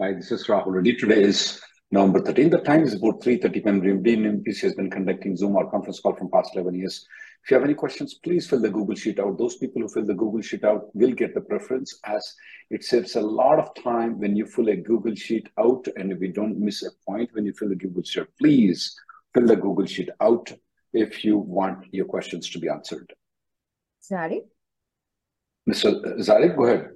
Hi, this is Rahul Reddy. Today is November 13. The time is about 3.30 p.m. MPC has been conducting Zoom or conference call from past 11 years. If you have any questions, please fill the Google Sheet out. Those people who fill the Google Sheet out will get the preference as it saves a lot of time when you fill a Google Sheet out and if you don't miss a point when you fill the Google Sheet. Please fill the Google Sheet out if you want your questions to be answered. Sorry. Mr. Zarek, go ahead.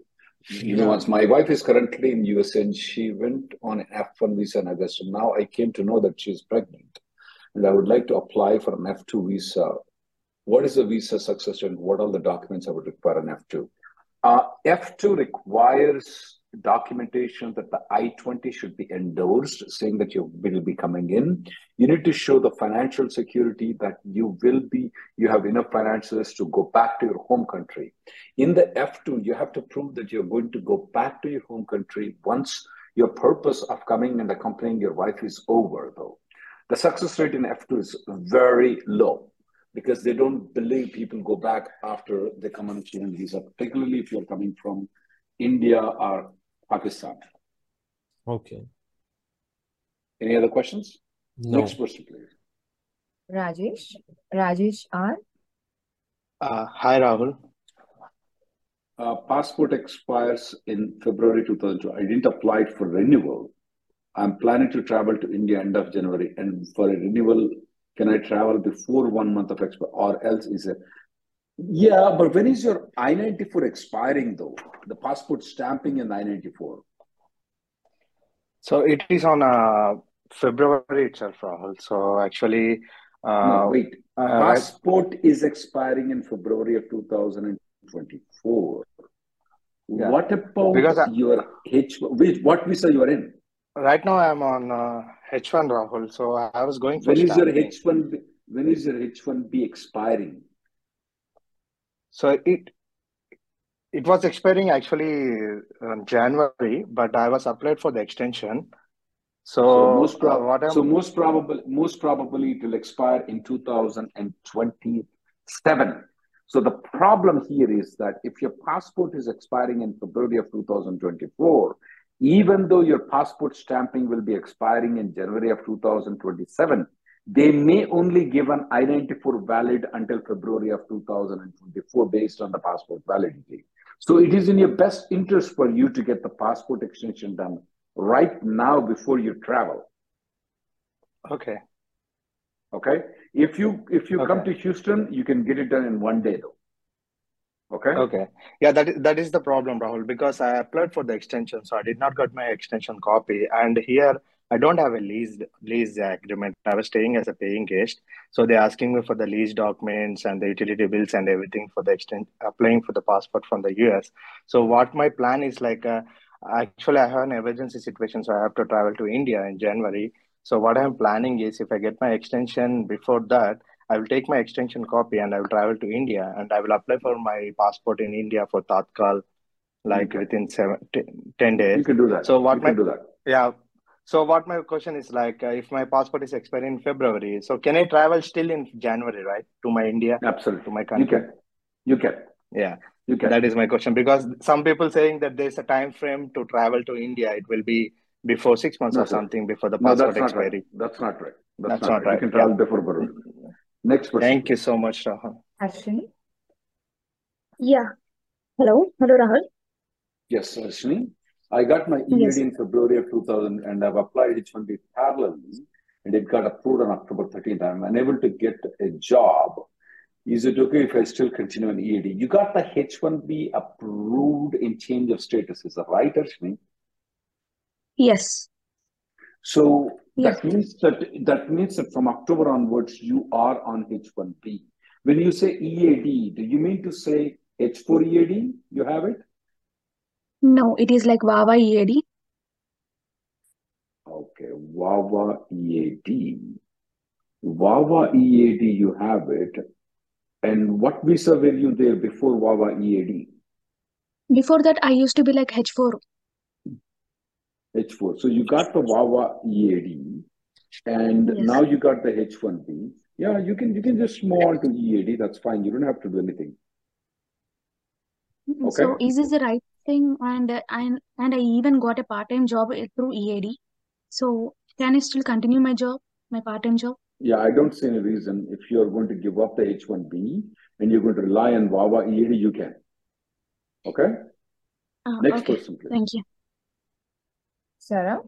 You know, once my wife is currently in US and she went on an F1 visa in August. And now I came to know that she's pregnant. And I would like to apply for an F2 visa. What is the visa success and what are the documents I would require an F2? Uh, F2 requires documentation that the I-20 should be endorsed, saying that you will be coming in. You need to show the financial security that you will be, you have enough finances to go back to your home country. In the F2, you have to prove that you're going to go back to your home country once your purpose of coming and accompanying your wife is over, though. The success rate in F2 is very low because they don't believe people go back after they come on a student visa, particularly if you're coming from India or Pakistan. Okay. Any other questions? No. Next person, please. Rajesh. Rajesh R. Uh, hi, Rahul. Uh, passport expires in February 2002. I didn't apply for renewal. I'm planning to travel to India end of January. And for a renewal, can I travel before one month of expire or else is it? Yeah, but when is your I-94 expiring though? The passport stamping in I-94. So it is on uh, February itself, Rahul. So actually, No, uh, wait. uh, Passport is expiring in February of 2024. yeah, What about because I, your H? Which, what visa you are in? right now I'm on uh, H1, Rahul. So I was going for When is your. H1? When is your H1B expiring? So it it was expiring actually in January, but I was applied for the extension. So So most uh, prob what so most probable most probably it will expire in 2027. So the problem here is that if your passport is expiring in February of 2024, even though your passport stamping will be expiring in January of 2027, they may only give an I-94 valid until February of 2024 based on the passport validity. So it is in your best interest for you to get the passport extension done right now before you travel. okay, Okay. If you if you come to Houston, you can get it done in one day though. Okay. Okay. Yeah, that is, that is the problem, Rahul, because I applied for the extension, so I did not get my extension copy. And here I don't have a lease lease agreement. I was staying as a paying guest, so they're asking me for the lease documents and the utility bills and everything for the extent applying for the passport from the US. So what my plan is like, uh, actually I have an emergency situation, so I have to travel to India in January. So what I'm planning is if I get my extension before that. I will take my extension copy and I will travel to India and I will apply for my passport in India for Tatkal like Okay. within seven, t- 10 You can do that. So You what my can do that. yeah, so what my question is like uh, if my passport is expiring in February, so can I travel still in January, right, to my India, Absolutely, to Absolutely. my You country? can. You can. Yeah, You can. that is my question because some people saying that there's a time frame to travel to India, it will be before six months No, or sir. something before the No, passport that's not right. expiry. That's not right. That's That's not not right. You right. can Yeah. travel before February. Next person, Thank you so much, Rahul. Ashwini. Yeah. Hello. Hello, Rahul. Yes, Rashmi. I got my EAD Yes. in February of 2000 and I've applied H1B parallelly and it got approved on October 13th. I'm unable to get a job. Is it okay if I still continue on EAD? You got the H1B approved in change of status, is that right, Arshni? Yes. So Yes. that means that that means that from October onwards you are on H1B. When you say EAD, do you mean to say H4 EAD? You have it? No, it is like VAWA EAD. Okay, VAWA EAD. VAWA EAD, you have it. And what visa were you there before VAWA EAD? Before that, I used to be like H4. H4. So you got the VAWA EAD, and Yes. now you got the H1B. Yeah, you can you can just move on to EAD. That's fine. You don't have to do anything. Mm, Okay. So is this the right thing? And uh, and and I even got a part-time job uh, through EAD. So can I still continue my job, my part-time job? Yeah, I don't see any reason if you're going to give up the H1B and you're going to rely on VAWA EAD, you can. Okay? Ah, Next okay. person, please. Thank you. Sarah?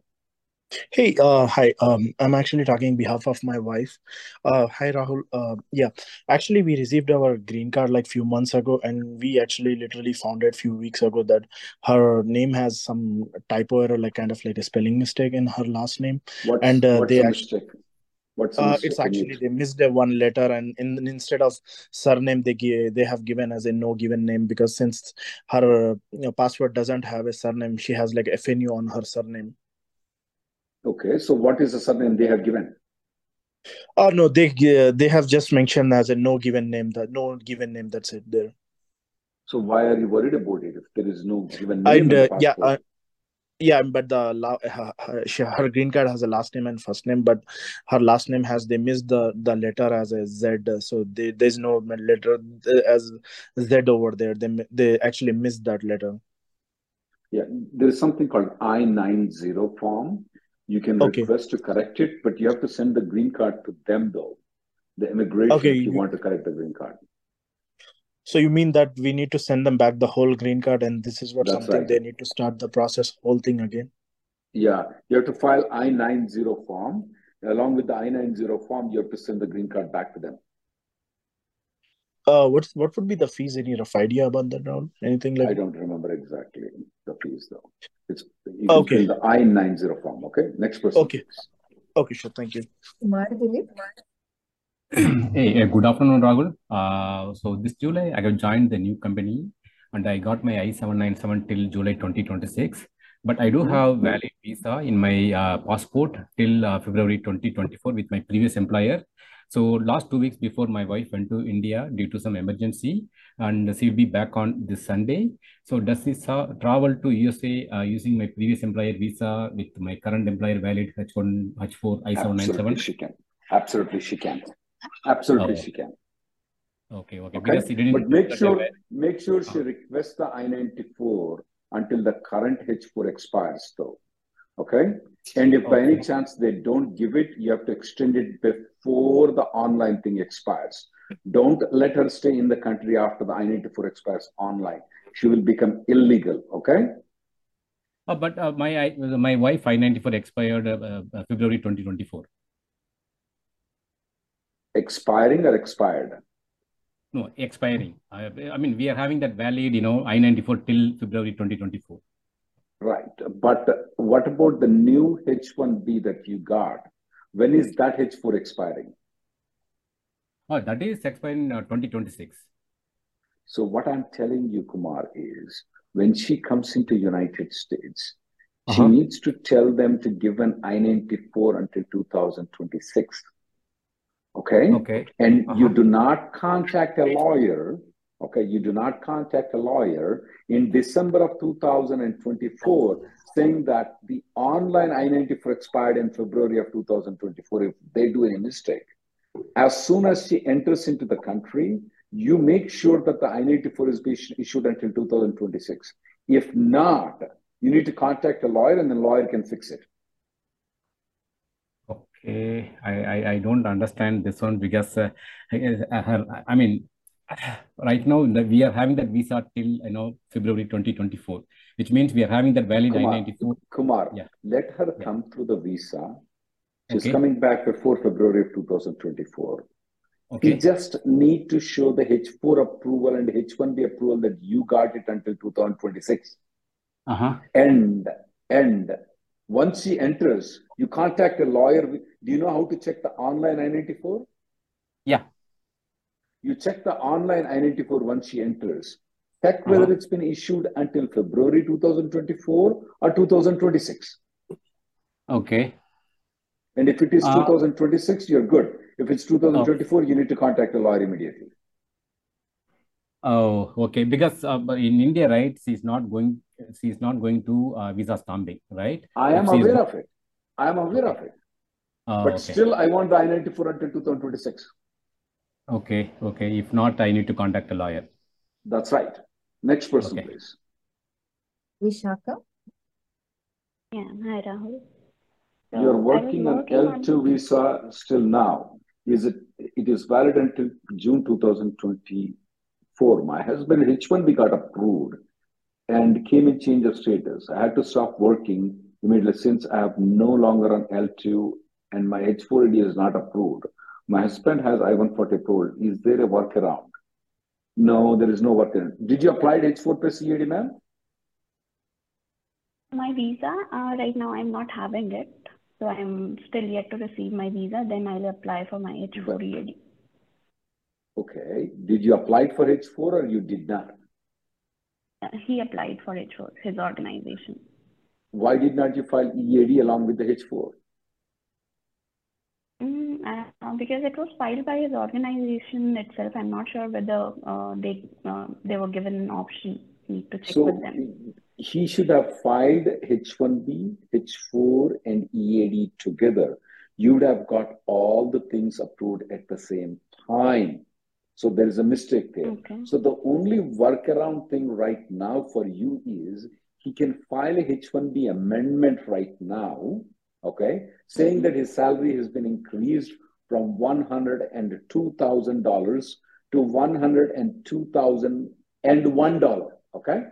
Hey, uh, hi. Um, I'm actually talking on behalf of my wife. Uh, hi, Rahul. Uh, yeah, actually, we received our green card like few months ago, and we actually literally found out few weeks ago that her name has some typo error, like kind of like a spelling mistake in her last name, What's and uh, what's they the actually. mistake? What's the Uh, mistake? it's actually they missed a one letter, and in instead of surname, they give, they have given as a no given name because since her you know, passport doesn't have a surname, she has like FNU on her surname. Okay, so what is the surname they have given? Oh no, they uh, they have just mentioned as a no given name that no given name. That's it there. So why are you worried about it if there is no given name And uh, yeah, uh, yeah, but the la- her, her, green card has a last name and first name, but her last name has they missed the the letter as a Z, so they, there's no letter as Z over there. They they actually missed that letter. Yeah, there is something called I-90 form. You can Okay. request to correct it, but you have to send the green card to them though. The immigration, Okay, if you you- want to correct the green card. So you mean that we need to send them back the whole green card, and this is what That's something right. they need to start the process, whole thing again. Yeah, you have to file I-90 form. Along with the I-90 form, you have to send the green card back to them. Uh, what's what would be the fees? Any rough idea about that round? Anything like? I don't remember exactly the fees though. It's Okay. fill the I-90 form. Okay, next person. Okay. please. Okay, sure. Thank you. Kumar Dilip? Hey, uh, good afternoon, Rahul. Uh, so this July, I have joined the new company and I got my I-797 till July 2026. But I do have valid visa in my uh, passport till uh, February 2024 with my previous employer. So last two weeks before my wife went to India due to some emergency and she'll be back on this Sunday. So does this uh, travel to USA uh, using my previous employer visa with my current employer valid H1, H4, I-797? Absolutely, she can. Absolutely, she can. Absolutely, Oh. she can. Okay, okay. Okay, Because he didn't but make sure make sure she requests the I-94 until the current H4 expires, though. Okay, and if by any chance they don't give it, you have to extend it before the online thing expires. Don't let her stay in the country after the I-94 expires online. She will become illegal. Okay, Uh, but uh, my I, my wife I-94 expired uh, uh, February 2024. expiring or expired. No, expiring. I, I mean, we are having that valid, you know, I-94 till February 2024. Right. But what about the new H1B that you got? When is that H4 expiring? Oh, that is expiring uh, 2026. So what I'm telling you, Kumar, is when she comes into United States, she Uh-huh. needs to tell them to give an I-94 until 2026. Okay? Okay. And you Uh-huh. do not contact a lawyer. Okay, you do not contact a lawyer in December of 2024 saying that the online I-94 expired in February of 2024 if they do any mistake. As soon as she enters into the country, you make sure that the I-94 is being issued until 2026. If not, you need to contact a lawyer and the lawyer can fix it. Okay. I, I, I don't understand this one because uh, uh, her, I mean, right now we are having that visa till you know February 2024, which means we are having that valid Kumar, I-94. Kumar, Yeah. let her come through the visa. She's Okay. coming back before February of 2024. You Okay. just need to show the H4 approval and H1B approval that you got it until 2026. Uh-huh. And and once she enters, you contact a lawyer. Do you know how to check the online I-94? You check the online I-94 once she enters. Check whether Uh-huh. it's been issued until February 2024 or 2026. Okay. And if it is Uh, 2026, you're good. If it's 2024, you need to contact a lawyer immediately. Oh, okay. Because uh, in India, right, she's not going. She's not going to uh, visa stamping, right? I am aware of it. I am aware of it. Oh, But okay. still, I want the I-94 until 2026. Okay. Okay. If not, I need to contact a lawyer. That's right. Next person, Okay. please. Vishaka. Yeah, hi Rahul. So You're working on working on L2 visa still now. Is it? It is valid until June 2024. My husband H1B got approved and came in change of status. I had to stop working immediately since I have no longer on L2 and my H4ED is not approved. My husband has I-140 approved. Is there a workaround? No, there is no workaround. Did you apply H4 plus EAD, ma'am? my visa. Uh, right now, I'm not having it, so I'm still yet to receive my visa. Then I'll apply for my H4 EAD. Okay. Did you apply for H4 or you did not? He applied for H4, his organization. Why did not you file EAD along with the H4? Uh, because it was filed by his organization itself. I'm not sure whether uh, they uh, they were given an option. Need to check So with them. he should have filed H1B, H4, and EAD together. You would have got all the things approved at the same time. So there is a mistake there. Okay. So the only workaround thing right now for you is he can file a H1B amendment right now, okay, saying that his salary has been increased from $102,000 to $102,001, okay?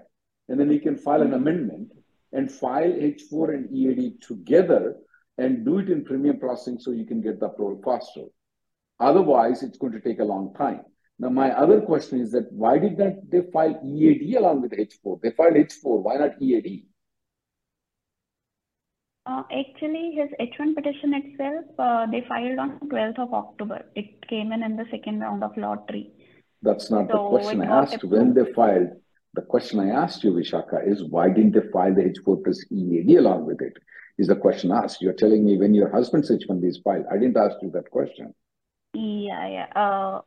And then he can file an amendment and file H4 and EAD together and do it in premium processing so you can get the approval faster. Otherwise, it's going to take a long time. Now, my other question is that why did not they file EAD along with H4? They filed H4, why not EAD? Uh, actually, his H1 petition itself, uh, they filed on 12th of October. It came in in the second round of lottery. That's not the question I asked. When they filed, the question I asked you, Vishaka, is why didn't they file the H4 plus EAD along with it? Is the question asked. You're telling me when your husband's H1B is filed. I didn't ask you that question. Yeah, yeah. Uh,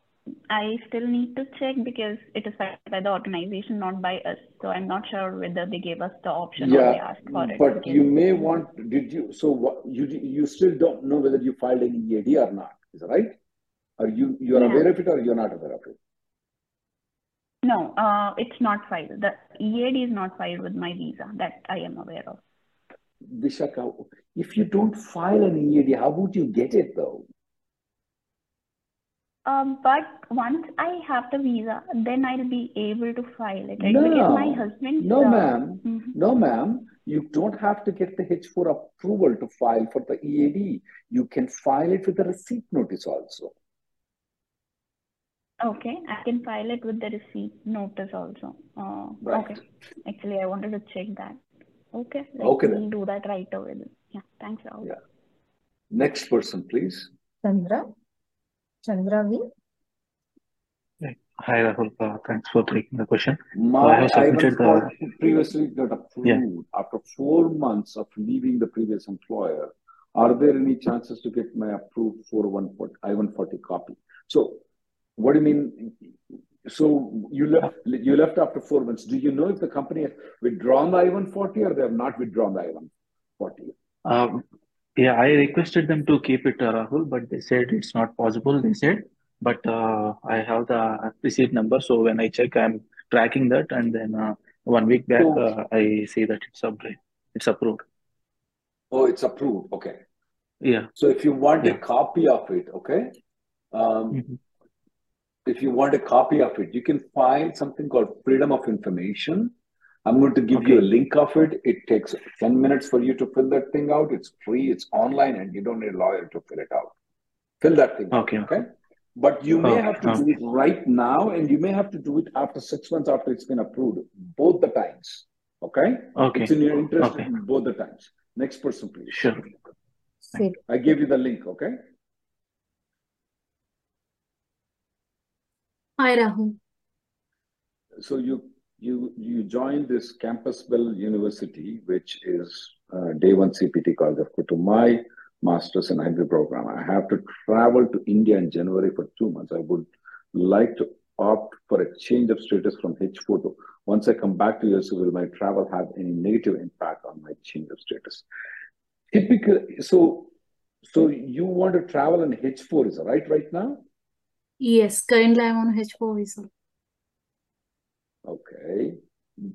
I still need to check because it is filed by the organization, not by us. So I'm not sure whether they gave us the option or they asked for it. but you may want, did you, so what, you, you still don't know whether you filed an EAD or not, is that right? Are you, you're Yeah. aware of it or you're not aware of it? No, uh, it's not filed. The EAD is not filed with my visa that I am aware of. Vishaka, if you don't file an EAD, how would you get it though? Um, but once I have the visa, then I'll be able to file it, right? Because my No, no, uh, ma'am. mhm. No, ma'am. You don't have to get the H4 approval to file for the EAD. You can file it with the receipt notice also. Okay, I can file it with the receipt notice also. Uh, Right. okay. Actually, I wanted to check that. Okay, let Okay me then. do that right away then. Yeah, thanks, Rahul. Yeah. Next person, please. Chandra. Chandra V. Hi, Rahul. Uh, Thanks for taking the question. I have submitted the, I-140 previously got yeah. after four months of leaving the previous employer. Are there any chances to get my approved 414 I-140 copy? So what do you mean? So you left, you left after four months. Do you know if the company has withdrawn the I-140 or they have not withdrawn the I-140? Um, yeah, I requested them to keep it, uh, Rahul, but they said it's not possible. They said, but uh, I have the receipt number, so when I check, I'm tracking that, and then uh, one week back, So, uh, I see that it's up, it's approved. oh, it's approved. Okay. Yeah, So if you want a yeah. copy of it, okay, um, Mhm. if you want a copy of it, you can file something called Freedom of Information. I'm going to give Okay. you a link of it. It takes 10 minutes for you to fill that thing out. It's free, it's online, and you don't need a lawyer to fill it out. Fill that thing out, Okay. okay? But you may Okay. have to do it right now, and you may have to do it after six months after it's been approved, both the times. Okay? Okay. It's in your interest Okay. both the times. Next person, please. Sure. Sid. I gave you the link, okay? Hi, Rahul. So you you you joined this Campbellsville University, which is uh, day one CPT college. To my master's in hybrid program. I have to travel to India in January for two months. I would like to opt for a change of status from H4 to once I come back to US, will my travel have any negative impact on my change of status? Typically, so so you want to travel in H4, is right right now? Yes, currently I'm on H4 visa. Okay.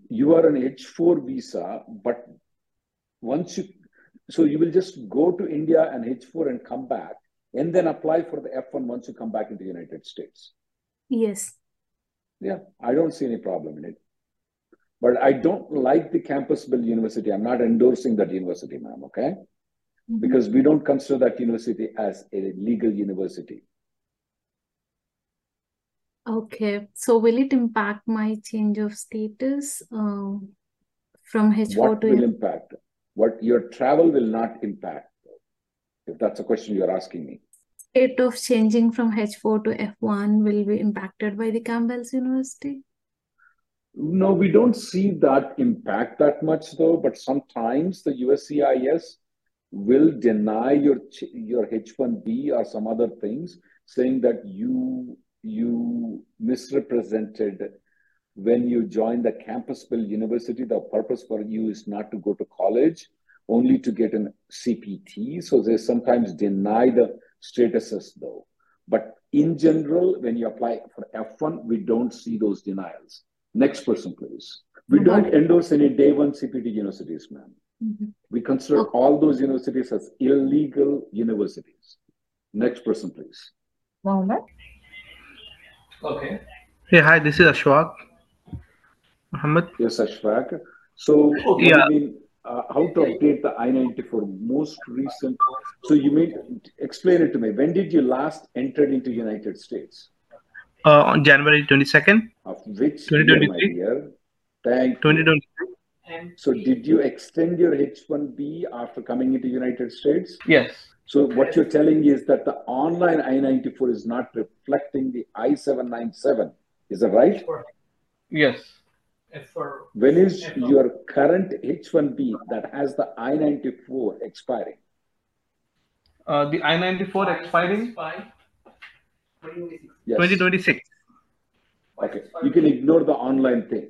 You are an H4 visa, but once you, so you will just go to India and H4 and come back, and then apply for the F1 once you come back into the United States. Yes. Yeah, I don't see any problem in it. But I don't like the Campbellsville University. I'm not endorsing that university, ma'am, okay? Mhm. Because we don't consider that university as a legal university. Okay. So will it impact my change of status um, from H4 What to will F? impact? What your travel will not impact, if that's a question you're asking me. State of changing from H4 to F1 will be impacted by the Campbellsville University? No, we don't see that impact that much though, but sometimes the USCIS will deny your your H1B or some other things, saying that you you misrepresented when you join the Campbellsville University. The purpose for you is not to go to college, only to get an CPT. So they sometimes deny the statuses though. But in general, when you apply for F1, we don't see those denials. Next person, please. We Got don't endorse any day one CPT universities, ma'am. Mhm. We consider Okay. all those universities as illegal universities. Next person, please. Mohammed. Okay. Hey, hi, this is Ashwak Muhammad. Yes, Ashfaq. So, what do Yeah. you mean, uh, how to update the I-94 most recent? So you may explain it to me. When did you last enter into United States? Uh, on January 22nd, Of which year, my 2023. dear? Thank you. 2023. So did you extend your H-1B after coming into United States? Yes. So what you're telling is that the online I-94 is not reflecting the I-797. Is that right? Yes. for When is your current H-1B that has the I-94 expiring? Uh, the I-94 expiring Yes. 2026. Okay. You can ignore the online thing.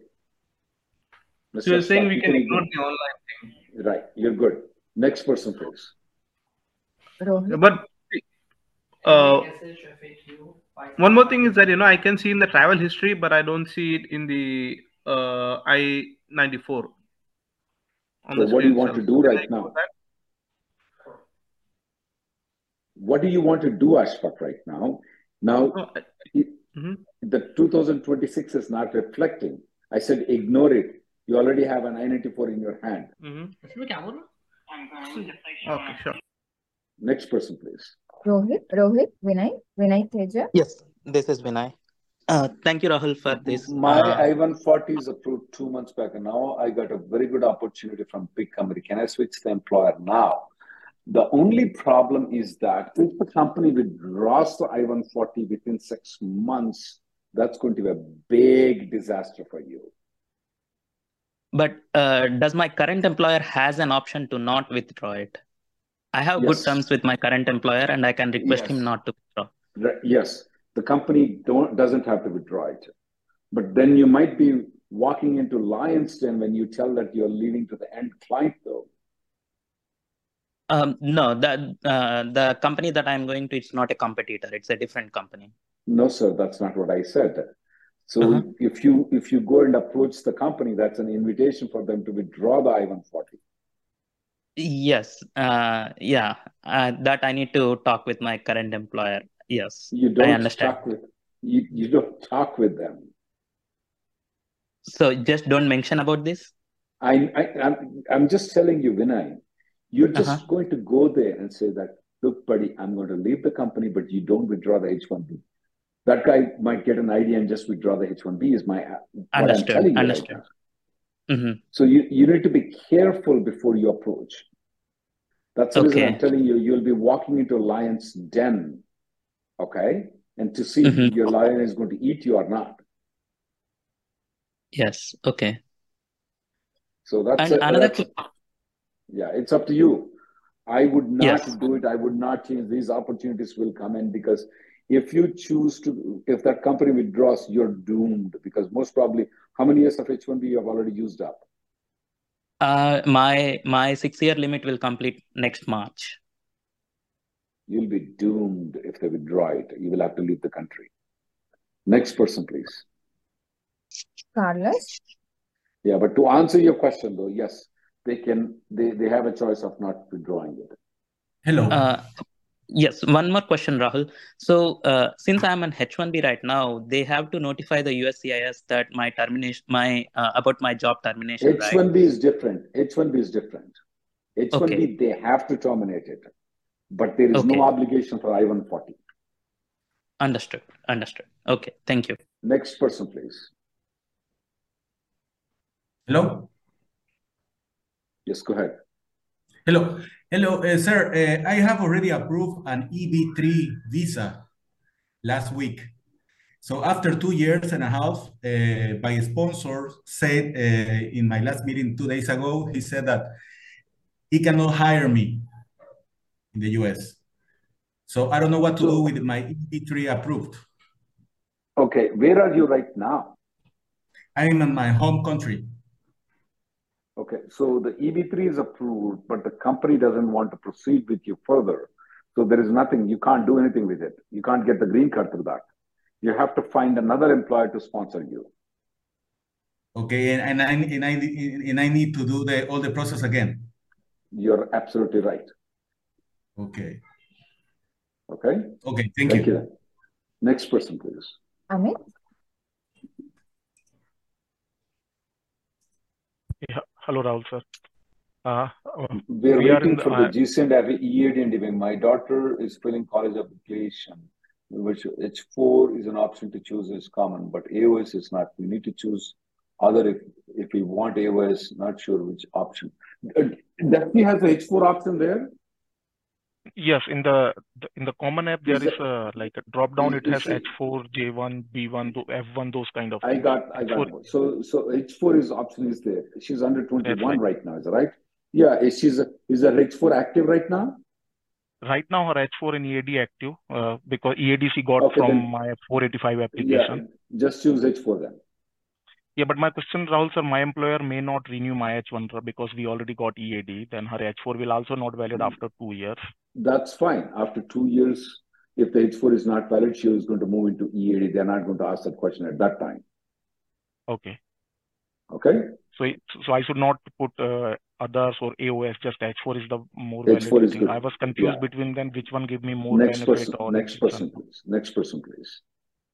So you're saying we you can ignore the online thing. Right. You're good. Next person, please. Rohit. But uh, one more thing is that you know I can see in the travel history, but I don't see it in the uh, I-94 So the what do you screen want to do right go now? What do you want to do, Ashfaq, right now? Now, No, I- it- Mhm. the 2026 is not reflecting. I said ignore it. You already have an I-94 in your hand. Mhm. Okay, sure. Next person, please. Rohit. Rohit. Vinay. Vinay Teja. Yes, this is Vinay. Uh, thank you, Rahul, for this. My Uh, I-140 is approved two months back, and now I got a very good opportunity from big company. Can I switch the employer now? The only problem is that if the company withdraws the I-140 within six months, that's going to be a big disaster for you. but uh, does my current employer has an option to not withdraw it? I have good terms with my current employer, and I can request him not to withdraw. Yes, the company don't, doesn't have to withdraw it. But then you might be walking into Lion's Den when you tell that you're leaving to the end client, though. Um, no, the uh, the company that I'm going to, it's not a competitor. It's a different company. No, sir, that's not what I said. So Uh-huh. if you if you go and approach the company, that's an invitation for them to withdraw the I-140. Yes, uh, yeah, uh, that I need to talk with my current employer. Yes, You don't understand. talk with You, you don't talk with them. So just don't mention about this. I, I I'm I'm just telling you, Vinay. You're just Uh-huh. going to go there and say that, look, buddy, I'm going to leave the company, but you don't withdraw the H1B. That guy might get an idea and just withdraw the H1B. Is my what I'm Understood. telling you right Understood. now. hmm So you you need to be careful before you approach. That's the reason I'm telling you. You'll be walking into a lion's den, okay, and to see hmm if your lion is going to eat you or not. Yes. Okay. So that's And a, another. that's yeah, it's up to you. I would not Yes. do it. I would not change. These opportunities will come in because if you choose to, if that company withdraws, you're doomed because most probably, how many years of H1B you have already used up? Uh, my my six year limit will complete next March. You'll be doomed if they withdraw it. You will have to leave the country. Next person, please. Carlos. Yeah, but to answer your question though, yes, they can, they, they have a choice of not withdrawing it. Hello. Uh, yes. One more question, Rahul. So uh, since I'm on H1B right now, they have to notify the USCIS that my termination, my uh, about my job termination. H1B is different. H1B is different. H1B, Okay. they have to terminate it, but there is Okay. no obligation for I-140. Understood. Understood. Okay. Thank you. Next person, please. Hello. Yes, go ahead. Hello. Hello, uh, sir. Uh, I have already approved an EB3 visa last week. So after two years and a half, uh, my sponsor said uh, in my last meeting two days ago, he said that he cannot hire me in the US. So I don't know what to do with my EB3 approved. okay, where are you right now? I'm in my home country. Okay, so the EB3 is approved, but the company doesn't want to proceed with you further. So there is nothing, you can't do anything with it. You can't get the green card through that. You have to find another employer to sponsor you. Okay, and, and I and I and I need to do the all the process again. You're absolutely right. Okay. Okay, Okay, thank thank you. you. Next person, please. Amit. Yeah. Hello, Rahul sir. Uh, uh, We're we waiting in the, for the GCENT every EAD and DBA. My daughter is filling college application, which H4 is an option to choose is common, but AOS is not. We need to choose other if, if we want AOS, not sure which option. Uh, Definitely has the H4 option there. Yes, in the, in the common app there Is is a like a drop down. It has H4, J1, B1, F1, those kind of I things. got, I got, H4, so, so H4 is option is there. She's under 21 right. right now, is that right? Yeah, is she's, a- is her H4 active right now? Right now her H4 in EAD active uh, because EAD she got Okay, from then, my 485 application. yeah, just use H4 then. Yeah, but my question, Rahul sir, my employer may not renew my H1 r- because we already got EAD. Then her H4 will also not valid after two years. That's fine. After two years, if the H4 is not valid, she is going to move into EAD. They're not going to ask that question at that time. Okay. Okay? So, so I should not put uh, others or AOS, just H4 is the more valid H4 is thing. I good. was Yeah. confused between them, which one give me more Next benefit person, or next which one. person, please. Next person, please.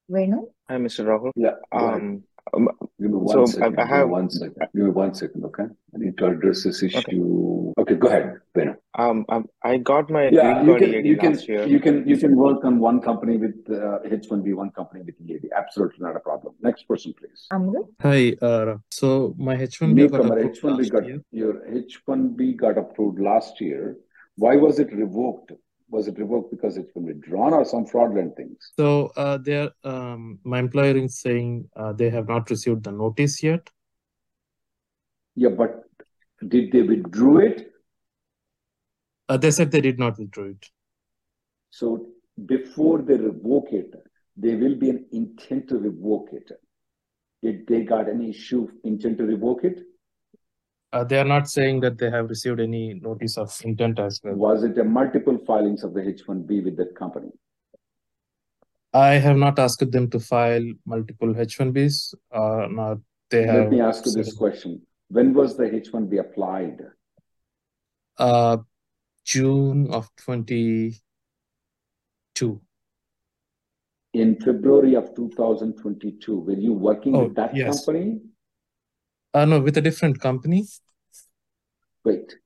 Venu. Hi, Mr. Rahul. Yeah, go ahead. Um, um, Give me so one I, second. I Give have one second. Give me one second, okay? I need to address this issue. Okay, go ahead, Venu. Um, um, I got my Yeah, green you card can, EAD you can, last year. you can, you can work on one company with uh, H1B, one company with EAD. Absolutely not a problem. Next person, please. Amrut. Hi, uh, so my H1B got approved H1B last got, year. your H1B got approved last year. Why was it revoked? Was it revoked because it's been withdrawn or some fraudulent things? So uh, they're um, my employer is saying uh, they have not received the notice yet. Yeah, but did they withdraw it? Uh, they said they did not withdraw it. So before they revoke it, there will be an intent to revoke it. Did they got any issue intent to revoke it? Uh, they are not saying that they have received any notice of intent as well. Was it a multiple filings of the H1B with that company? I have not asked them to file multiple H1Bs. Uh, no, they Let have me ask you this question. When was the H1B applied? uh, June of 22. in February of 2022. Were you working Oh, with that yes. company? Uh, no, with a different company. Wait,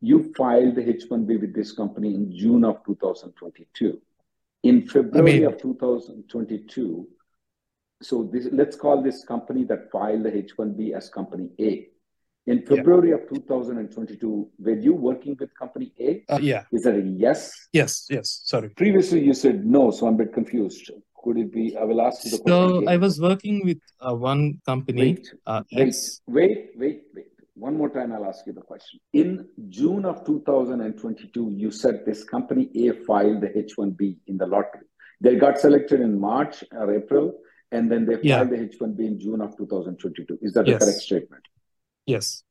you filed the H-1B with this company in June of 2022. In February mean- of 2022, so this, let's call this company that filed the H-1B as Company A. In February of 2022, were you working with Company A? Uh, yeah. Is that a yes? Yes, yes. Sorry. Previously, you said no, so I'm a bit confused. Could it be? I will ask you the question So. I was working with uh, one company. Wait, Uh, wait, wait, wait, wait. One more time, I'll ask you the question. In June of 2022, you said this company A filed the H-1B in the lottery. They got selected in March or April, and then they Yeah. filed the H-1B in June of 2022. Is that the correct statement? Yes.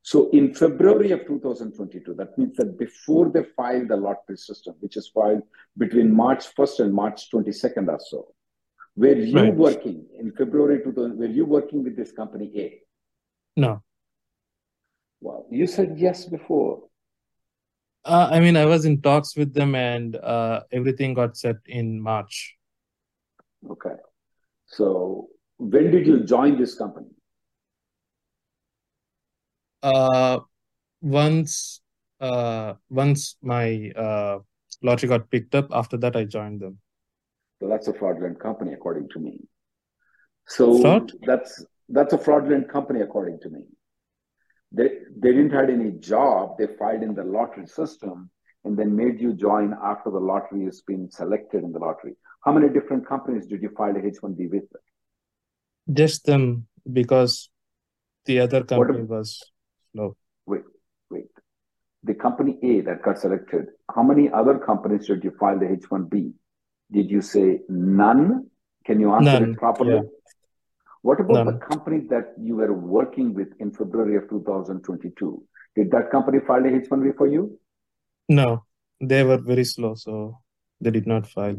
So in February of 2022, that means that before they filed the lottery system, which is filed between March 1st and March 22nd or so, were you Right. working in February 2000, were you working with this company A? No. Well, you said yes before. Uh, I mean, I was in talks with them and uh, everything got set in March. Okay. So when did you join this company? Uh, once uh, once my uh, lottery got picked up, after that I joined them. So that's a fraudulent company, according to me. So Fraud? that's that's a fraudulent company, according to me. They they didn't had any job. They filed in the lottery system and then made you join after the lottery has been selected in the lottery. How many different companies did you file a H-1B with? Just them because the other company was slow. wait, wait. The company A that got selected, how many other companies did you file the H-1B? Did you say none? Can you answer None. it properly? Yeah. What about the um, company that you were working with in February of 2022? Did that company file a H-1B for you? No, they were very slow, so they did not file.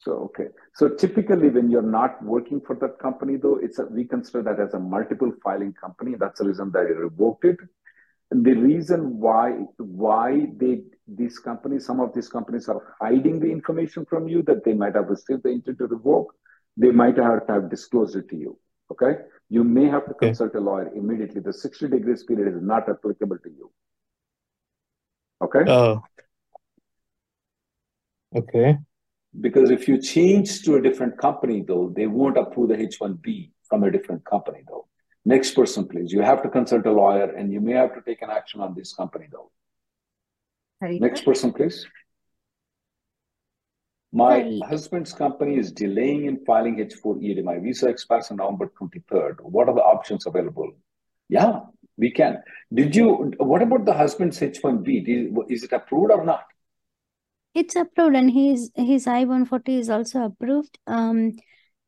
So, okay. So typically when you're not working for that company though, it's a, we consider that as a multiple filing company. That's the reason that I revoked it. And the reason why why they these companies, some of these companies are hiding the information from you that they might have received the intent to revoke, they might have, to have disclosed it to you. Okay. You may have to Okay. consult a lawyer immediately. The 60 day grace period is not applicable to you. Okay. Oh, okay. Because if you change to a different company, though, they won't approve the H-1B from a different company, though. Next person, please. You have to consult a lawyer and you may have to take an action on this company, though. Next person, please. My Hi. husband's company is delaying in filing H-4 EAD. My visa expires on November 23rd. What are the options available? Yeah, we can. Did you, what about the husband's H-1B? Did- Is it approved or not? It's approved and his his I-140 is also approved. Um,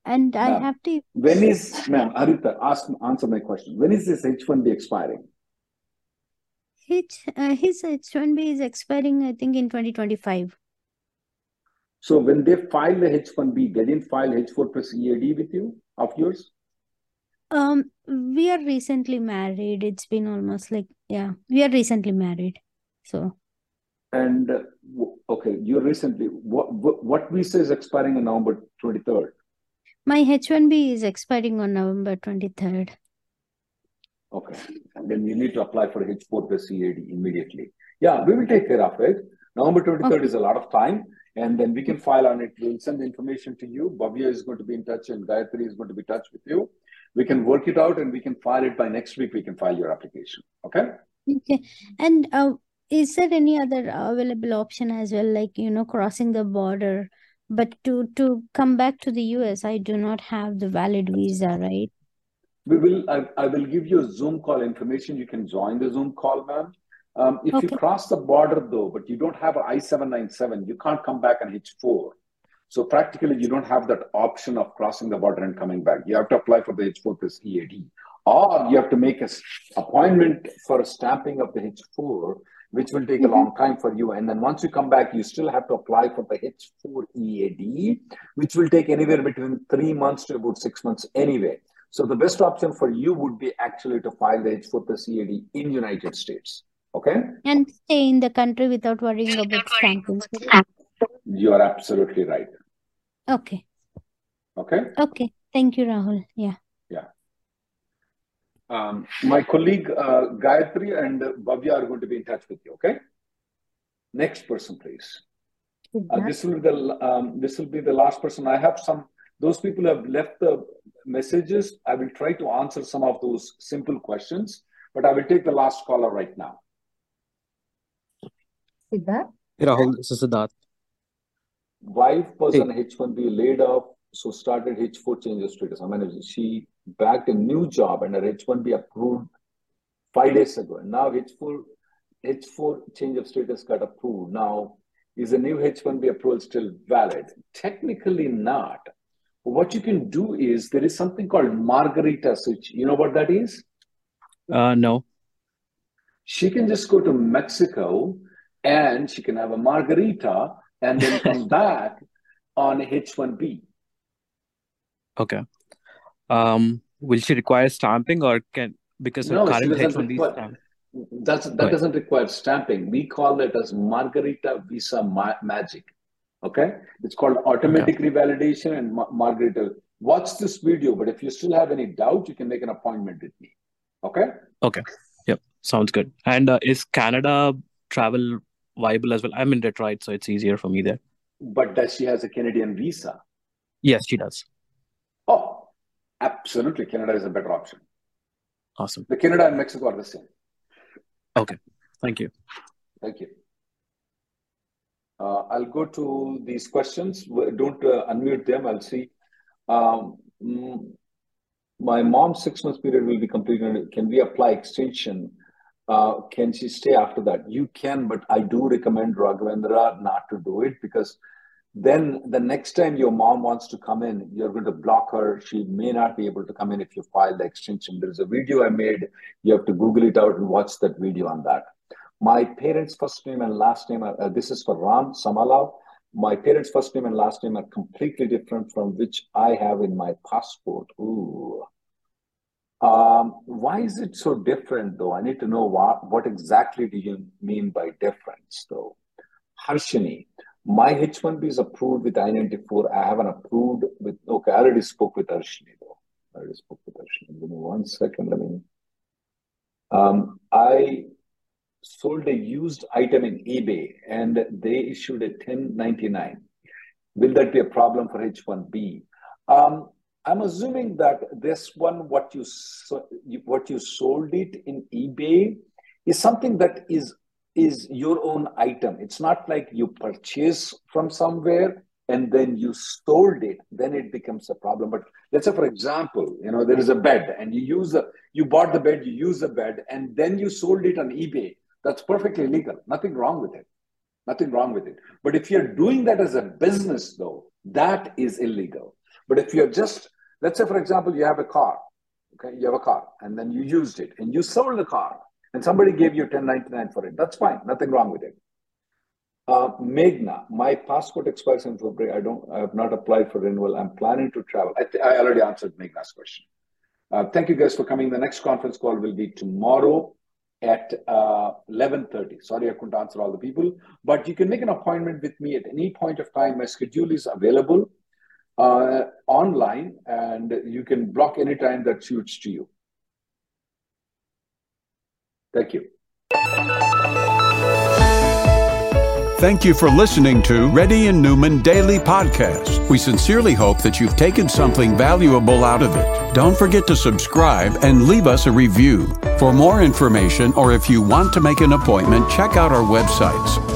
and I have to when is, ma'am, Arita, ask, answer my question. When is this H-1B expiring? his uh, his H1B is expiring, I think, in 2025. So when they filed the H-1B, they didn't file H-4 plus EAD with you, of yours? Um, we are recently married. It's been almost like, yeah, we are recently married. So And, uh, okay, you recently, what, what, what visa is expiring on November 23rd? my H1B is expiring on November 23rd. Okay, and then you need to apply for H-4 plus EAD immediately. Yeah, we will take care of it. November 23rd Okay. is a lot of time, and then we can file on it. We'll send the information to you. Bhavya is going to be in touch, and Gayatri is going to be in touch with you. We can work it out, and we can file it by next week. We can file your application. Okay? Okay. And uh, is there any other available option as well, like, you know, crossing the border? But to to come back to the US, I do not have the valid visa, right? We will, I, I will give you a Zoom call information. You can join the Zoom call, ma'am. Um, if you cross the border though, but you don't have an I-797, you can't come back on H-4. So practically you don't have that option of crossing the border and coming back. You have to apply for the H-4 plus EAD. Or you have to make an appointment for a stamping of the H-4, which will take a Mhm. long time for you. And then once you come back, you still have to apply for the H-4 EAD, which will take anywhere between three months to about six months anyway. So the best option for you would be actually to file the H-4 plus EAD in United States. Okay? And stay in the country without worrying about stamping. You are absolutely right. Okay. Okay. Okay. Thank you, Rahul. Yeah. Yeah. Um, my colleague uh, Gayatri and Bhavya are going to be in touch with you. Okay. Next person, please. Uh, this will be the um, this will be the last person. I have some. Those people have left the messages. I will try to answer some of those simple questions, but I will take the last caller right now. Siddharth? Hey, Rahul, this is Siddharth. Wife was Hey. on H1B, laid off, so started H4 change of status. I mean, she backed a new job and her H1B approved five days ago. And now H4 H4 change of status got approved. Now, is the new H1B approval still valid? Technically not. What you can do is there is something called Margarita switch. You know what that is? Uh, no. She can just go to Mexico and she can have a margarita and then come back on H1B. Okay. Um, will she require stamping or can because her No, current H1B require. stamped? That's that doesn't require stamping. We call it as Margarita Visa ma- Magic. Okay, it's called automatic revalidation and ma- Margarita. Watch this video, but if you still have any doubt, you can make an appointment with me. Okay. Okay. Yep. Sounds good. And uh, is Canada travel viable as well? I'm in Detroit, so it's easier for me there. But does she has a Canadian visa? Yes, she does. Oh, absolutely. Canada is a better option. Awesome. The Canada and Mexico are the same. Okay. Thank you. Thank you. Uh, I'll go to these questions. Don't uh, unmute them. I'll see. Um, mm, my mom's six months period will be completed. Can we apply extension? Uh, can she stay after that? You can, but I do recommend Raghavendra not to do it because then the next time your mom wants to come in, you're going to block her. She may not be able to come in if you file the extension. There's a video I made. You have to Google it out and watch that video on that. My parents' first name and last name, are, uh, this is for Ram Samalao. My parents' first name and last name are completely different from which I have in my passport. Ooh. Um, why is it so different though? I need to know what, what exactly do you mean by difference though? Harshini, my H1B is approved with I-94. I have an approved with, okay, I already spoke with Harshini though. I already spoke with Harshini. Give me one second. Let me, um, I sold a used item in eBay and they issued a 1099. Will that be a problem for H1B? Um, I'm assuming that this one, what you, what you sold it in eBay, is something that is is your own item. It's not like you purchase from somewhere and then you sold it. Then it becomes a problem. But let's say, for example, you know there is a bed and you use the you bought the bed, you use the bed, and then you sold it on eBay. That's perfectly legal. Nothing wrong with it. Nothing wrong with it. But if you're doing that as a business, though, that is illegal. But if you're just, let's say, for example, you have a car, okay, you have a car, and then you used it and you sold the car, and somebody gave you 1099 for it, that's fine. Nothing wrong with it. Uh, my passport expires in February. I don't, I have not applied for renewal. I'm planning to travel. I, th- I already answered Meghna's question. Uh, thank you guys for coming. The next conference call will be tomorrow at uh, 11.30. Sorry, I couldn't answer all the people, but you can make an appointment with me at any point of time. My schedule is available uh, online and you can block any time that suits to you. Thank you. Thank you for listening to Reddy and Neumann Daily Podcast. We sincerely hope that you've taken something valuable out of it. Don't forget to subscribe and leave us a review. For more information or if you want to make an appointment, check out our websites